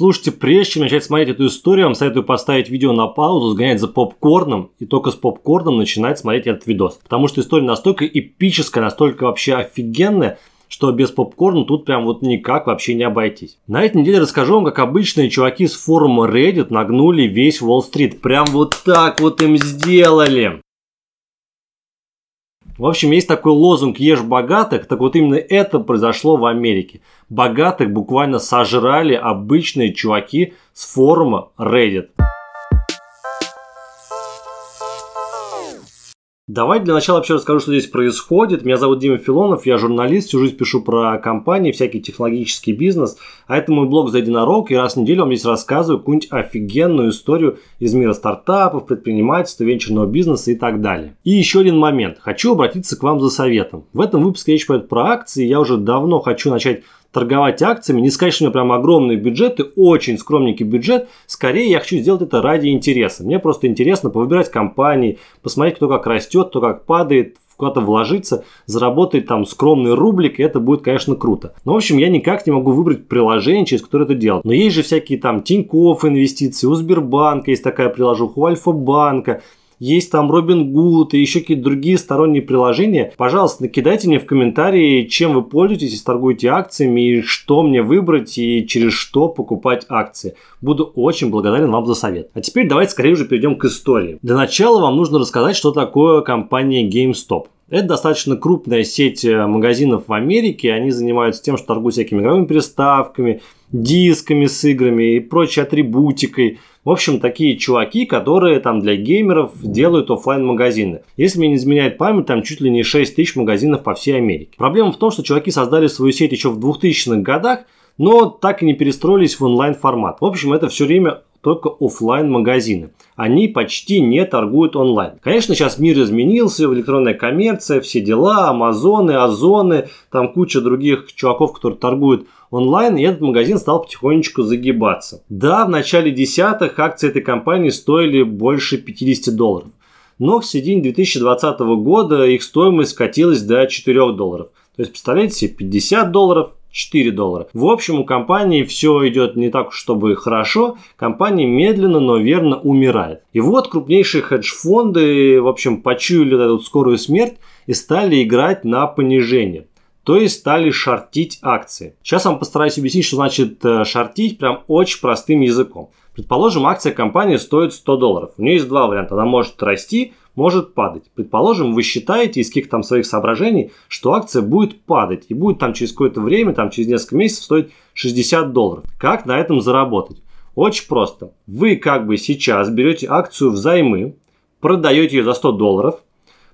Слушайте, прежде чем начать смотреть эту историю, вам советую поставить видео на паузу, сгонять за попкорном и только с попкорном начинать смотреть этот видос. Потому что история настолько эпическая, настолько вообще офигенная, что без попкорна тут прям вот никак вообще не обойтись. На этой неделе расскажу вам, как обычные чуваки с форума Reddit нагнули весь Уолл-стрит. Прям вот так вот им сделали. В общем, есть такой лозунг «Ешь богатых», так вот именно это произошло в Америке. Богатых буквально сожрали обычные чуваки с форума Reddit. Давайте для начала вообще расскажу, что здесь происходит. Меня зовут Дима Филонов, я журналист, всю жизнь пишу про компании, всякий технологический бизнес. А это мой блог «За единорог», и раз в неделю вам здесь рассказываю какую-нибудь офигенную историю из мира стартапов, предпринимательства, венчурного бизнеса и так далее. И еще один момент. Хочу обратиться к вам за советом. В этом выпуске речь пойдет про акции. Я уже давно хочу начать торговать акциями. Не сказать, что у меня прям огромные бюджеты, очень скромненький бюджет. Скорее, я хочу сделать это ради интереса. Мне просто интересно повыбирать компании, посмотреть, кто как растет, кто как падает, куда-то вложиться, заработать там скромный рублик, и это будет, конечно, круто. Но, в общем, я никак не могу выбрать приложение, через которое это делать. Но есть же всякие там Тинькофф инвестиции, у Сбербанка есть такая приложуха, у Альфа-банка есть там Робин Гуд и еще какие-то другие сторонние приложения. Пожалуйста, накидайте мне в комментарии, чем вы пользуетесь, если торгуете акциями, и что мне выбрать и через что покупать акции. Буду очень благодарен вам за совет. А теперь давайте скорее уже перейдем к истории. Для начала вам нужно рассказать, что такое компания GameStop. Это достаточно крупная сеть э, магазинов в Америке. Они занимаются тем, что торгуют всякими игровыми приставками, дисками с играми и прочей атрибутикой. В общем, такие чуваки, которые там для геймеров делают офлайн магазины Если мне не изменяет память, там чуть ли не 6 тысяч магазинов по всей Америке. Проблема в том, что чуваки создали свою сеть еще в 2000-х годах, но так и не перестроились в онлайн формат. В общем, это все время только офлайн магазины. Они почти не торгуют онлайн. Конечно, сейчас мир изменился, электронная коммерция, все дела, Амазоны, Озоны, там куча других чуваков, которые торгуют онлайн, и этот магазин стал потихонечку загибаться. Да, в начале десятых акции этой компании стоили больше 50 долларов. Но к середине 2020 года их стоимость скатилась до 4 долларов. То есть, представляете себе, 50 долларов 4 доллара. В общем, у компании все идет не так, чтобы хорошо. Компания медленно, но верно умирает. И вот крупнейшие хедж-фонды, в общем, почуяли эту скорую смерть и стали играть на понижение. То есть стали шортить акции. Сейчас вам постараюсь объяснить, что значит э, шортить прям очень простым языком. Предположим, акция компании стоит 100 долларов. У нее есть два варианта. Она может расти, может падать. Предположим, вы считаете из каких-то там своих соображений, что акция будет падать и будет там через какое-то время, там через несколько месяцев стоить 60 долларов. Как на этом заработать? Очень просто. Вы как бы сейчас берете акцию взаймы, продаете ее за 100 долларов,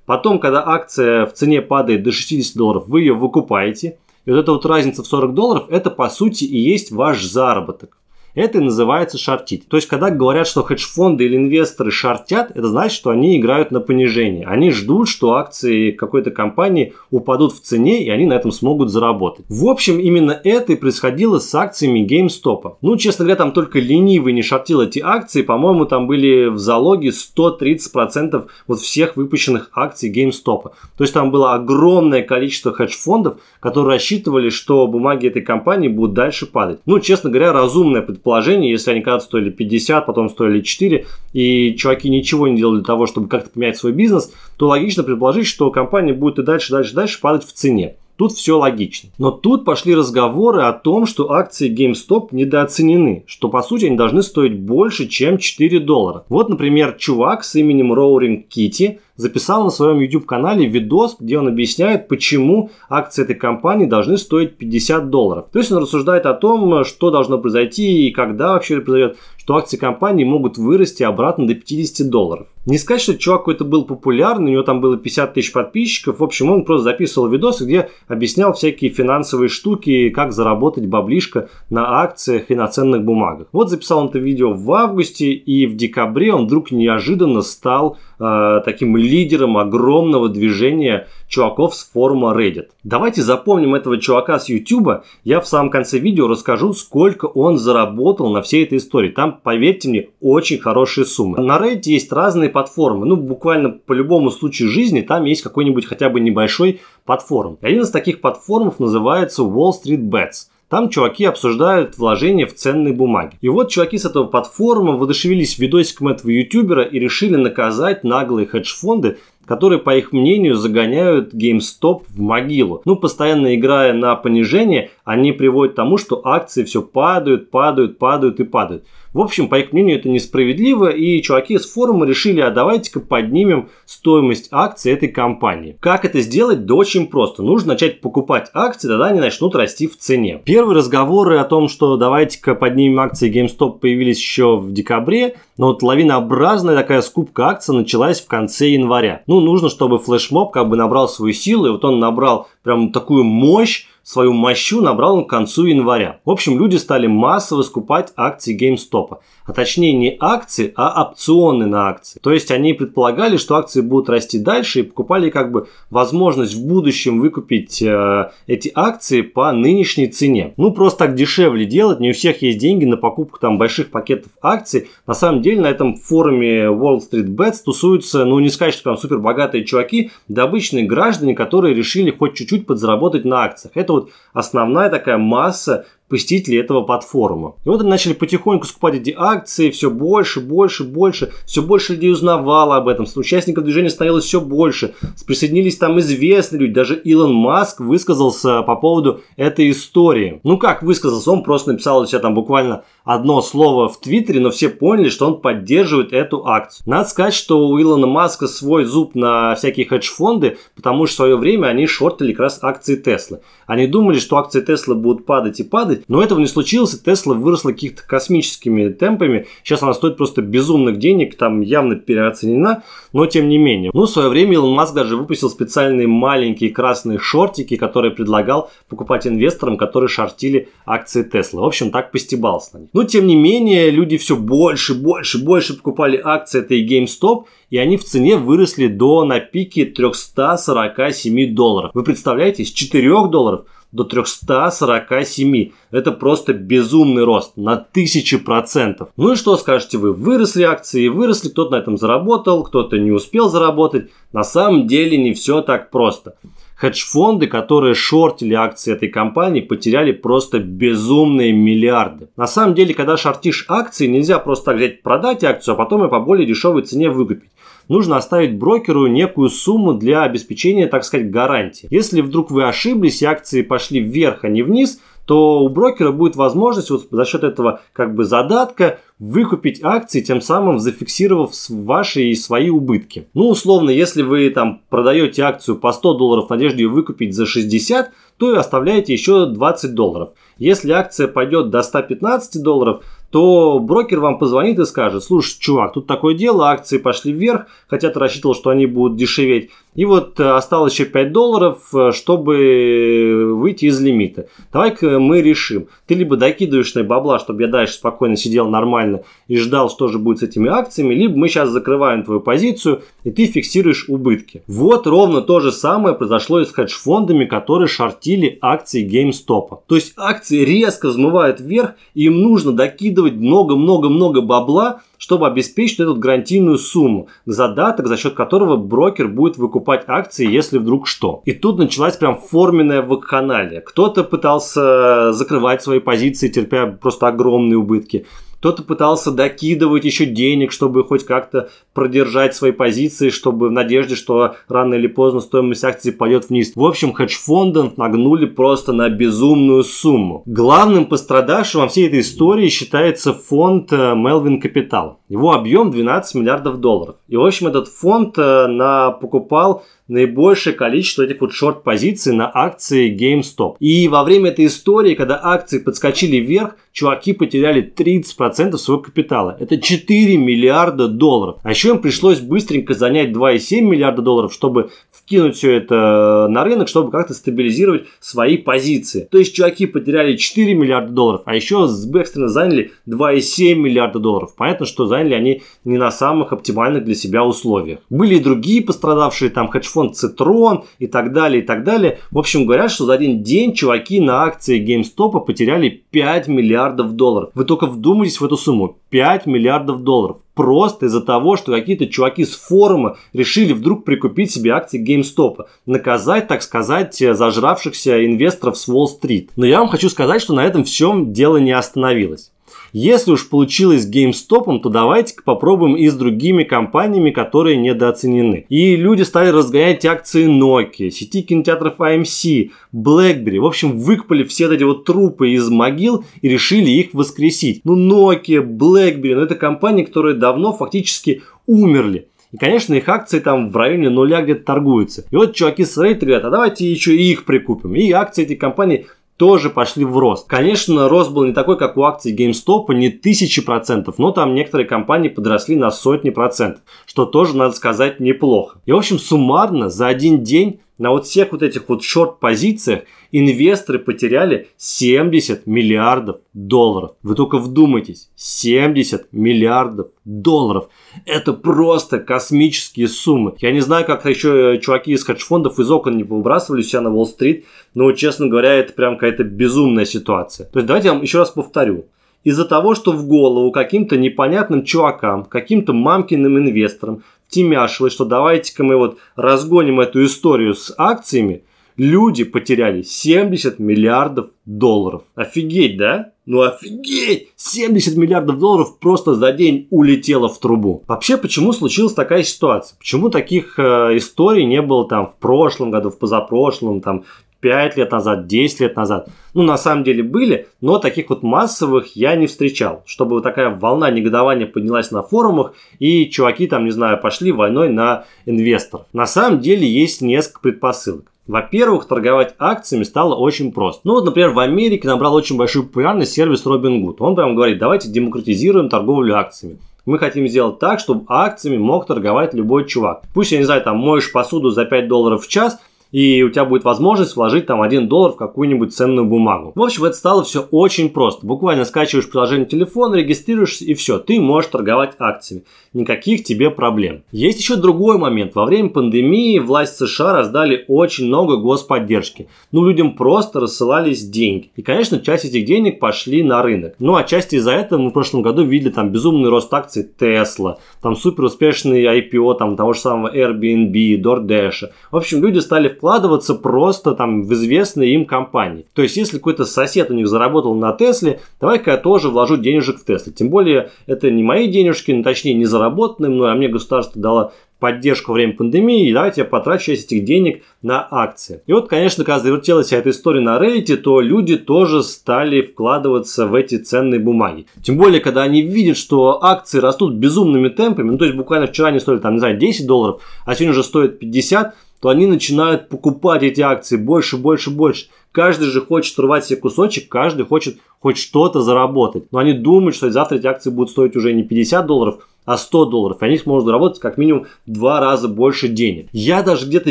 потом, когда акция в цене падает до 60 долларов, вы ее выкупаете, и вот эта вот разница в 40 долларов, это по сути и есть ваш заработок. Это и называется шортить. То есть, когда говорят, что хедж-фонды или инвесторы шортят, это значит, что они играют на понижение. Они ждут, что акции какой-то компании упадут в цене, и они на этом смогут заработать. В общем, именно это и происходило с акциями GameStop. Ну, честно говоря, там только ленивый не шортил эти акции. По-моему, там были в залоге 130% вот всех выпущенных акций GameStop. То есть, там было огромное количество хедж-фондов, которые рассчитывали, что бумаги этой компании будут дальше падать. Ну, честно говоря, разумное предположение предположение, если они когда-то стоили 50, потом стоили 4, и чуваки ничего не делали для того, чтобы как-то поменять свой бизнес, то логично предположить, что компания будет и дальше, дальше, дальше падать в цене. Тут все логично. Но тут пошли разговоры о том, что акции GameStop недооценены, что по сути они должны стоить больше, чем 4 доллара. Вот, например, чувак с именем Роуринг Кити записал на своем YouTube-канале видос, где он объясняет, почему акции этой компании должны стоить 50 долларов. То есть он рассуждает о том, что должно произойти и когда вообще это произойдет, что акции компании могут вырасти обратно до 50 долларов. Не сказать, что чувак какой-то был популярный, у него там было 50 тысяч подписчиков. В общем, он просто записывал видосы, где объяснял всякие финансовые штуки, как заработать баблишко на акциях и на ценных бумагах. Вот записал он это видео в августе, и в декабре он вдруг неожиданно стал э, таким лидером огромного движения чуваков с форума Reddit. Давайте запомним этого чувака с YouTube. Я в самом конце видео расскажу, сколько он заработал на всей этой истории. Там, поверьте мне, очень хорошие суммы. На Reddit есть разные платформы. Ну, буквально по любому случаю жизни там есть какой-нибудь хотя бы небольшой платформ. Один из таких платформов называется Wall Street Bets. Там чуваки обсуждают вложения в ценные бумаги. И вот чуваки с этого платформы воодушевились видосиком этого ютубера и решили наказать наглые хедж-фонды, которые, по их мнению, загоняют GameStop в могилу. Ну, постоянно играя на понижение, они приводят к тому, что акции все падают, падают, падают и падают. В общем, по их мнению, это несправедливо, и чуваки с форума решили, а давайте-ка поднимем стоимость акций этой компании. Как это сделать? Да очень просто. Нужно начать покупать акции, тогда они начнут расти в цене. Первые разговоры о том, что давайте-ка поднимем акции GameStop появились еще в декабре, но вот лавинообразная такая скупка акций началась в конце января. Ну, нужно, чтобы флешмоб как бы набрал свою силу, и вот он набрал прям такую мощь, свою мощу набрал он к концу января. В общем, люди стали массово скупать акции GameStop. А точнее не акции, а опционы на акции. То есть они предполагали, что акции будут расти дальше и покупали как бы возможность в будущем выкупить э, эти акции по нынешней цене. Ну просто так дешевле делать, не у всех есть деньги на покупку там больших пакетов акций. На самом деле на этом форуме Wall Street Bets тусуются, ну не сказать, что там супер богатые чуваки, да обычные граждане, которые решили хоть чуть-чуть подзаработать на акциях. Это вот основная такая масса посетителей этого платформы. И вот они начали потихоньку скупать эти акции, все больше, больше, больше, все больше людей узнавало об этом, участников движения становилось все больше, присоединились там известные люди, даже Илон Маск высказался по поводу этой истории. Ну как высказался, он просто написал у себя там буквально одно слово в Твиттере, но все поняли, что он поддерживает эту акцию. Надо сказать, что у Илона Маска свой зуб на всякие хедж-фонды, потому что в свое время они шортили как раз акции Теслы. Они думали, что акции Теслы будут падать и падать, но этого не случилось, и Тесла выросла каких-то космическими темпами. Сейчас она стоит просто безумных денег, там явно переоценена, но тем не менее. Ну, в свое время Илон Маск даже выпустил специальные маленькие красные шортики, которые предлагал покупать инвесторам, которые шортили акции Теслы. В общем, так постебался на них. Но тем не менее, люди все больше, больше, больше покупали акции этой GameStop, и они в цене выросли до на пике 347 долларов. Вы представляете, с 4 долларов до 347. Это просто безумный рост на тысячи процентов. Ну и что скажете вы? Выросли акции, выросли, кто-то на этом заработал, кто-то не успел заработать. На самом деле не все так просто. Хедж-фонды, которые шортили акции этой компании, потеряли просто безумные миллиарды. На самом деле, когда шортишь акции, нельзя просто так взять, продать акцию, а потом и по более дешевой цене выкупить нужно оставить брокеру некую сумму для обеспечения, так сказать, гарантии. Если вдруг вы ошиблись и акции пошли вверх, а не вниз, то у брокера будет возможность вот за счет этого как бы задатка выкупить акции, тем самым зафиксировав ваши и свои убытки. Ну, условно, если вы там продаете акцию по 100 долларов в надежде ее выкупить за 60, то и оставляете еще 20 долларов. Если акция пойдет до 115 долларов, то брокер вам позвонит и скажет, слушай, чувак, тут такое дело, акции пошли вверх, хотя ты рассчитывал, что они будут дешеветь. И вот э, осталось еще 5 долларов, э, чтобы выйти из лимита. Давай-ка мы решим. Ты либо докидываешь на бабла, чтобы я дальше спокойно сидел нормально и ждал, что же будет с этими акциями, либо мы сейчас закрываем твою позицию, и ты фиксируешь убытки. Вот ровно то же самое произошло и с хедж-фондами, которые шортили акции GameStop. То есть акции резко взмывают вверх, и им нужно докидывать много-много-много бабла, чтобы обеспечить эту гарантийную сумму, задаток, за счет которого брокер будет выкупать акции, если вдруг что. И тут началась прям форменная вакханалия. Кто-то пытался закрывать свои позиции, терпя просто огромные убытки. Кто-то пытался докидывать еще денег, чтобы хоть как-то продержать свои позиции, чтобы в надежде, что рано или поздно стоимость акций пойдет вниз. В общем, хедж-фондам нагнули просто на безумную сумму. Главным пострадавшим во всей этой истории считается фонд э, Melvin Capital. Его объем 12 миллиардов долларов. И, в общем, этот фонд э, на, покупал наибольшее количество этих вот шорт-позиций на акции GameStop. И во время этой истории, когда акции подскочили вверх, чуваки потеряли 30% своего капитала. Это 4 миллиарда долларов. А еще им пришлось быстренько занять 2,7 миллиарда долларов, чтобы вкинуть все это на рынок, чтобы как-то стабилизировать свои позиции. То есть чуваки потеряли 4 миллиарда долларов, а еще экстренно заняли 2,7 миллиарда долларов. Понятно, что заняли они не на самых оптимальных для себя условиях. Были и другие пострадавшие, там хедж фонд Цитрон и так далее, и так далее. В общем, говорят, что за один день чуваки на акции GameStop потеряли 5 миллиардов долларов. Вы только вдумайтесь в эту сумму. 5 миллиардов долларов. просто из-за того, что какие-то чуваки с форума решили вдруг прикупить себе акции GameStop. Наказать, так сказать, зажравшихся инвесторов с Уолл-стрит. Но я вам хочу сказать, что на этом всем дело не остановилось. Если уж получилось с GameStop, то давайте попробуем и с другими компаниями, которые недооценены. И люди стали разгонять акции Nokia, сети кинотеатров AMC, BlackBerry. В общем, выкопали все эти вот трупы из могил и решили их воскресить. Ну, Nokia, BlackBerry, ну это компании, которые давно фактически умерли. И, конечно, их акции там в районе нуля где-то торгуются. И вот чуваки с Reddit говорят, а давайте еще и их прикупим. И акции этих компаний тоже пошли в рост. Конечно, рост был не такой, как у акций GameStop, не тысячи процентов, но там некоторые компании подросли на сотни процентов, что тоже, надо сказать, неплохо. И, в общем, суммарно за один день на вот всех вот этих вот шорт-позициях инвесторы потеряли 70 миллиардов долларов. Вы только вдумайтесь, 70 миллиардов долларов. Это просто космические суммы. Я не знаю, как еще чуваки из хедж-фондов из окон не выбрасывали себя на Уолл-стрит, но, честно говоря, это прям какая-то безумная ситуация. То есть давайте я вам еще раз повторю из-за того, что в голову каким-то непонятным чувакам, каким-то мамкиным инвесторам втемяшилось, что давайте-ка мы вот разгоним эту историю с акциями, люди потеряли 70 миллиардов долларов. Офигеть, да? Ну офигеть! 70 миллиардов долларов просто за день улетело в трубу. Вообще, почему случилась такая ситуация? Почему таких э, историй не было там в прошлом году, в позапрошлом, там 5 лет назад, 10 лет назад. Ну, на самом деле были, но таких вот массовых я не встречал. Чтобы вот такая волна негодования поднялась на форумах, и чуваки там, не знаю, пошли войной на инвесторов. На самом деле есть несколько предпосылок. Во-первых, торговать акциями стало очень просто. Ну вот, например, в Америке набрал очень большую популярность сервис Robinhood. Он прям говорит, давайте демократизируем торговлю акциями. Мы хотим сделать так, чтобы акциями мог торговать любой чувак. Пусть, я не знаю, там моешь посуду за 5 долларов в час – и у тебя будет возможность вложить там 1 доллар в какую-нибудь ценную бумагу. В общем, это стало все очень просто. Буквально скачиваешь приложение телефона, регистрируешься и все, ты можешь торговать акциями. Никаких тебе проблем. Есть еще другой момент. Во время пандемии власть США раздали очень много господдержки. Ну, людям просто рассылались деньги. И, конечно, часть этих денег пошли на рынок. Ну, а часть из-за этого мы в прошлом году видели там безумный рост акций Tesla, там супер успешный IPO там того же самого Airbnb, DoorDash. В общем, люди стали вкладываться просто там в известные им компании. То есть, если какой-то сосед у них заработал на Тесле, давай-ка я тоже вложу денежек в Тесле. Тем более, это не мои денежки, ну, точнее, не заработанные мной, а мне государство дало поддержку во время пандемии, и давайте я потрачу часть этих денег на акции. И вот, конечно, когда завертелась вся эта история на Reddit, то люди тоже стали вкладываться в эти ценные бумаги. Тем более, когда они видят, что акции растут безумными темпами, ну то есть буквально вчера они стоили, там, не знаю, 10 долларов, а сегодня уже стоят 50, то они начинают покупать эти акции больше, больше, больше. Каждый же хочет рвать себе кусочек, каждый хочет хоть что-то заработать. Но они думают, что завтра эти акции будут стоить уже не 50 долларов, а 100 долларов. Они смогут заработать как минимум в два раза больше денег. Я даже где-то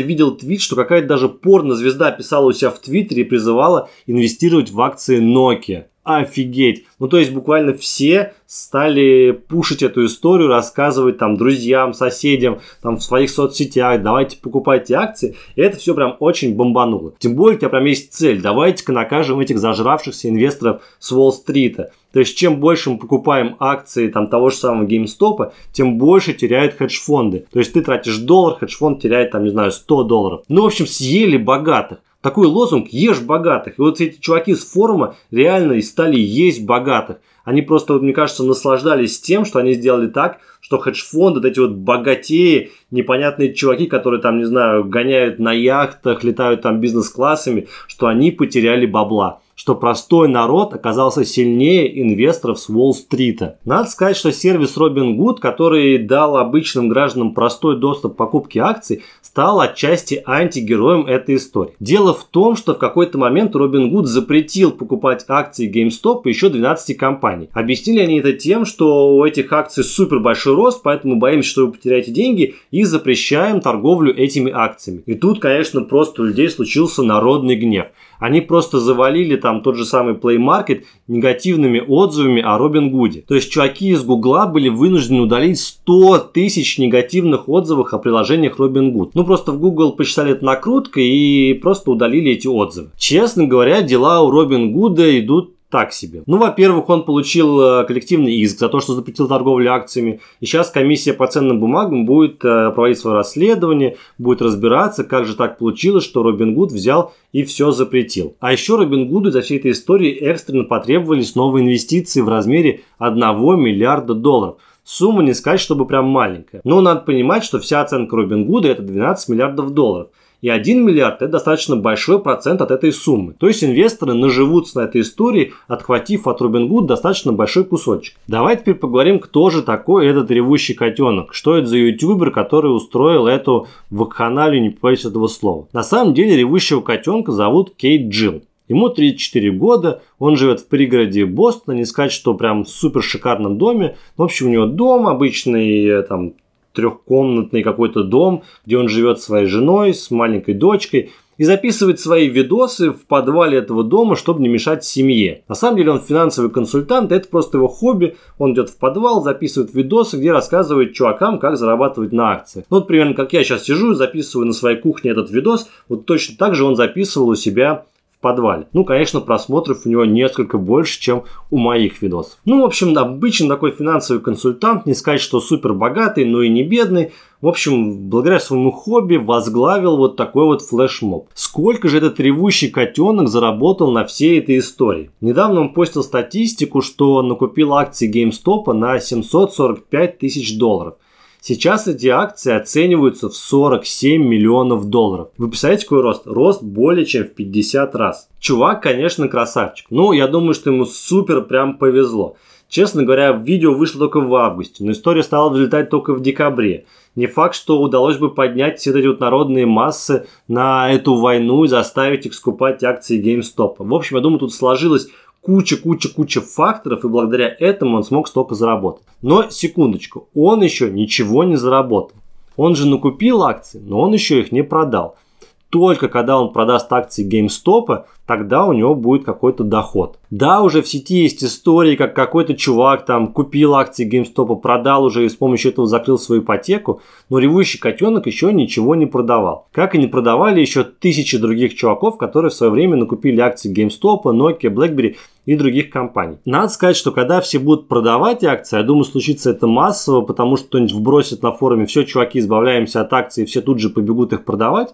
видел твит, что какая-то даже порно-звезда писала у себя в Твиттере и призывала инвестировать в акции Nokia офигеть. Ну, то есть, буквально все стали пушить эту историю, рассказывать там друзьям, соседям, там в своих соцсетях, давайте покупайте акции. И это все прям очень бомбануло. Тем более, у тебя прям есть цель. Давайте-ка накажем этих зажравшихся инвесторов с Уолл-стрита. То есть, чем больше мы покупаем акции там, того же самого GameStop, тем больше теряют хедж-фонды. То есть, ты тратишь доллар, хедж-фонд теряет, там, не знаю, 100 долларов. Ну, в общем, съели богатых такой лозунг «Ешь богатых». И вот эти чуваки с форума реально и стали есть богатых. Они просто, вот, мне кажется, наслаждались тем, что они сделали так, что хедж-фонды, вот эти вот богатеи, непонятные чуваки, которые там, не знаю, гоняют на яхтах, летают там бизнес-классами, что они потеряли бабла что простой народ оказался сильнее инвесторов с Уолл-стрита. Надо сказать, что сервис Robinhood, который дал обычным гражданам простой доступ к покупке акций, стал отчасти антигероем этой истории. Дело в том, что в какой-то момент Robinhood запретил покупать акции GameStop и еще 12 компаний. Объяснили они это тем, что у этих акций супер большой рост, поэтому боимся, что вы потеряете деньги и запрещаем торговлю этими акциями. И тут, конечно, просто у людей случился народный гнев. Они просто завалили там тот же самый Play Market негативными отзывами о Робин Гуде. То есть чуваки из Гугла были вынуждены удалить 100 тысяч негативных отзывов о приложениях Робин Гуд. Ну просто в Google посчитали это накруткой и просто удалили эти отзывы. Честно говоря, дела у Робин Гуда идут так себе. Ну, во-первых, он получил э, коллективный иск за то, что запретил торговлю акциями. И сейчас комиссия по ценным бумагам будет э, проводить свое расследование, будет разбираться, как же так получилось, что Робин Гуд взял и все запретил. А еще Робин Гуду за всей этой истории экстренно потребовались новые инвестиции в размере 1 миллиарда долларов. Сумма не сказать, чтобы прям маленькая. Но надо понимать, что вся оценка Робин Гуда это 12 миллиардов долларов. И 1 миллиард – это достаточно большой процент от этой суммы. То есть инвесторы наживутся на этой истории, отхватив от Robinhood достаточно большой кусочек. Давайте теперь поговорим, кто же такой этот ревущий котенок. Что это за ютубер, который устроил эту вакханалию, не побоюсь этого слова. На самом деле ревущего котенка зовут Кейт Джилл. Ему 34 года, он живет в пригороде Бостона, не сказать, что прям в супер шикарном доме. В общем, у него дом обычный, э, там трехкомнатный какой-то дом, где он живет своей женой, с маленькой дочкой и записывает свои видосы в подвале этого дома, чтобы не мешать семье. На самом деле он финансовый консультант, это просто его хобби. Он идет в подвал, записывает видосы, где рассказывает чувакам, как зарабатывать на акциях. Ну, вот примерно как я сейчас сижу, записываю на своей кухне этот видос, вот точно так же он записывал у себя подвале. Ну, конечно, просмотров у него несколько больше, чем у моих видосов. Ну, в общем, обычно такой финансовый консультант, не сказать, что супер богатый, но и не бедный. В общем, благодаря своему хобби возглавил вот такой вот флешмоб. Сколько же этот ревущий котенок заработал на всей этой истории? Недавно он постил статистику, что накупил акции GameStop на 745 тысяч долларов. Сейчас эти акции оцениваются в 47 миллионов долларов. Вы представляете, какой рост? Рост более чем в 50 раз. Чувак, конечно, красавчик. Ну, я думаю, что ему супер прям повезло. Честно говоря, видео вышло только в августе, но история стала взлетать только в декабре. Не факт, что удалось бы поднять все эти вот народные массы на эту войну и заставить их скупать акции GameStop. В общем, я думаю, тут сложилось куча-куча-куча факторов, и благодаря этому он смог столько заработать. Но, секундочку, он еще ничего не заработал. Он же накупил акции, но он еще их не продал только когда он продаст акции GameStop, тогда у него будет какой-то доход. Да, уже в сети есть истории, как какой-то чувак там купил акции GameStop, продал уже и с помощью этого закрыл свою ипотеку, но ревущий котенок еще ничего не продавал. Как и не продавали еще тысячи других чуваков, которые в свое время накупили акции GameStop, Nokia, BlackBerry и других компаний. Надо сказать, что когда все будут продавать акции, я думаю, случится это массово, потому что кто-нибудь вбросит на форуме, все, чуваки, избавляемся от акций, и все тут же побегут их продавать,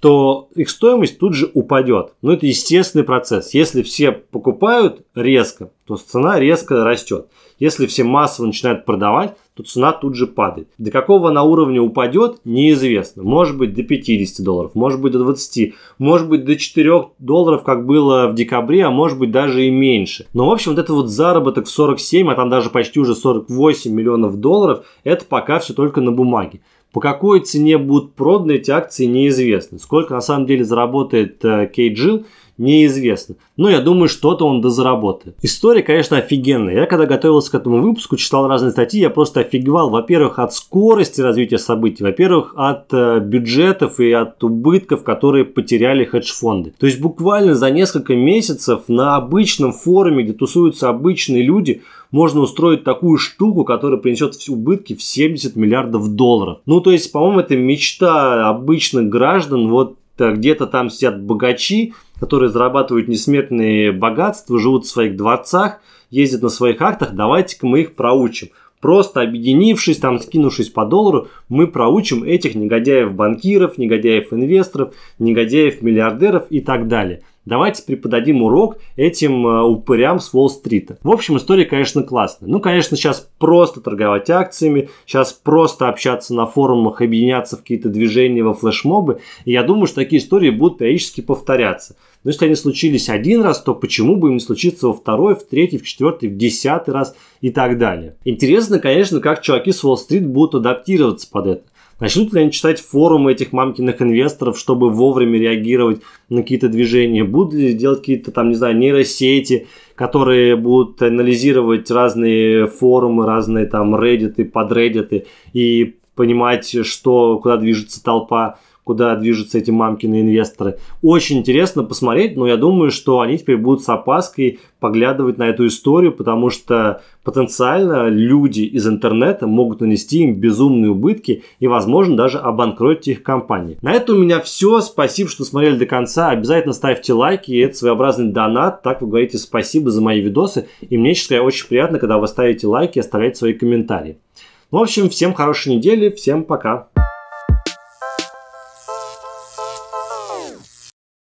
то их стоимость тут же упадет. Но это естественный процесс. Если все покупают резко, то цена резко растет. Если все массово начинают продавать, то цена тут же падает. До какого она уровня упадет, неизвестно. Может быть до 50 долларов, может быть до 20, может быть до 4 долларов, как было в декабре, а может быть даже и меньше. Но в общем вот этот вот заработок в 47, а там даже почти уже 48 миллионов долларов, это пока все только на бумаге. По какой цене будут проданы эти акции, неизвестно. Сколько на самом деле заработает э, Кейт Джилл, неизвестно. Но я думаю, что-то он дозаработает. История, конечно, офигенная. Я когда готовился к этому выпуску, читал разные статьи, я просто офигевал, во-первых, от скорости развития событий, во-первых, от э, бюджетов и от убытков, которые потеряли хедж-фонды. То есть буквально за несколько месяцев на обычном форуме, где тусуются обычные люди, можно устроить такую штуку, которая принесет убытки в 70 миллиардов долларов. Ну, то есть, по-моему, это мечта обычных граждан. Вот э, где-то там сидят богачи, которые зарабатывают несмертные богатства, живут в своих дворцах, ездят на своих актах, давайте-ка мы их проучим. Просто объединившись, там скинувшись по доллару, мы проучим этих негодяев-банкиров, негодяев-инвесторов, негодяев-миллиардеров и так далее. Давайте преподадим урок этим э, упырям с Уолл-стрита. В общем, история, конечно, классная. Ну, конечно, сейчас просто торговать акциями, сейчас просто общаться на форумах, объединяться в какие-то движения во флешмобы. И я думаю, что такие истории будут периодически повторяться. Но если они случились один раз, то почему бы им не случиться во второй, в третий, в четвертый, в десятый раз и так далее. Интересно, конечно, как чуваки с Уолл-стрит будут адаптироваться под это. Начнут ли они читать форумы этих мамкиных инвесторов, чтобы вовремя реагировать на какие-то движения? Будут ли делать какие-то там, не знаю, нейросети, которые будут анализировать разные форумы, разные там Reddit, подреддиты и понимать, что, куда движется толпа? Куда движутся эти мамкины инвесторы. Очень интересно посмотреть, но я думаю, что они теперь будут с опаской поглядывать на эту историю, потому что потенциально люди из интернета могут нанести им безумные убытки и, возможно, даже обанкротить их компании. На это у меня все. Спасибо, что смотрели до конца. Обязательно ставьте лайки. Это своеобразный донат. Так вы говорите спасибо за мои видосы. И мне, честно говоря, очень приятно, когда вы ставите лайки и оставляете свои комментарии. Ну, в общем, всем хорошей недели. Всем пока.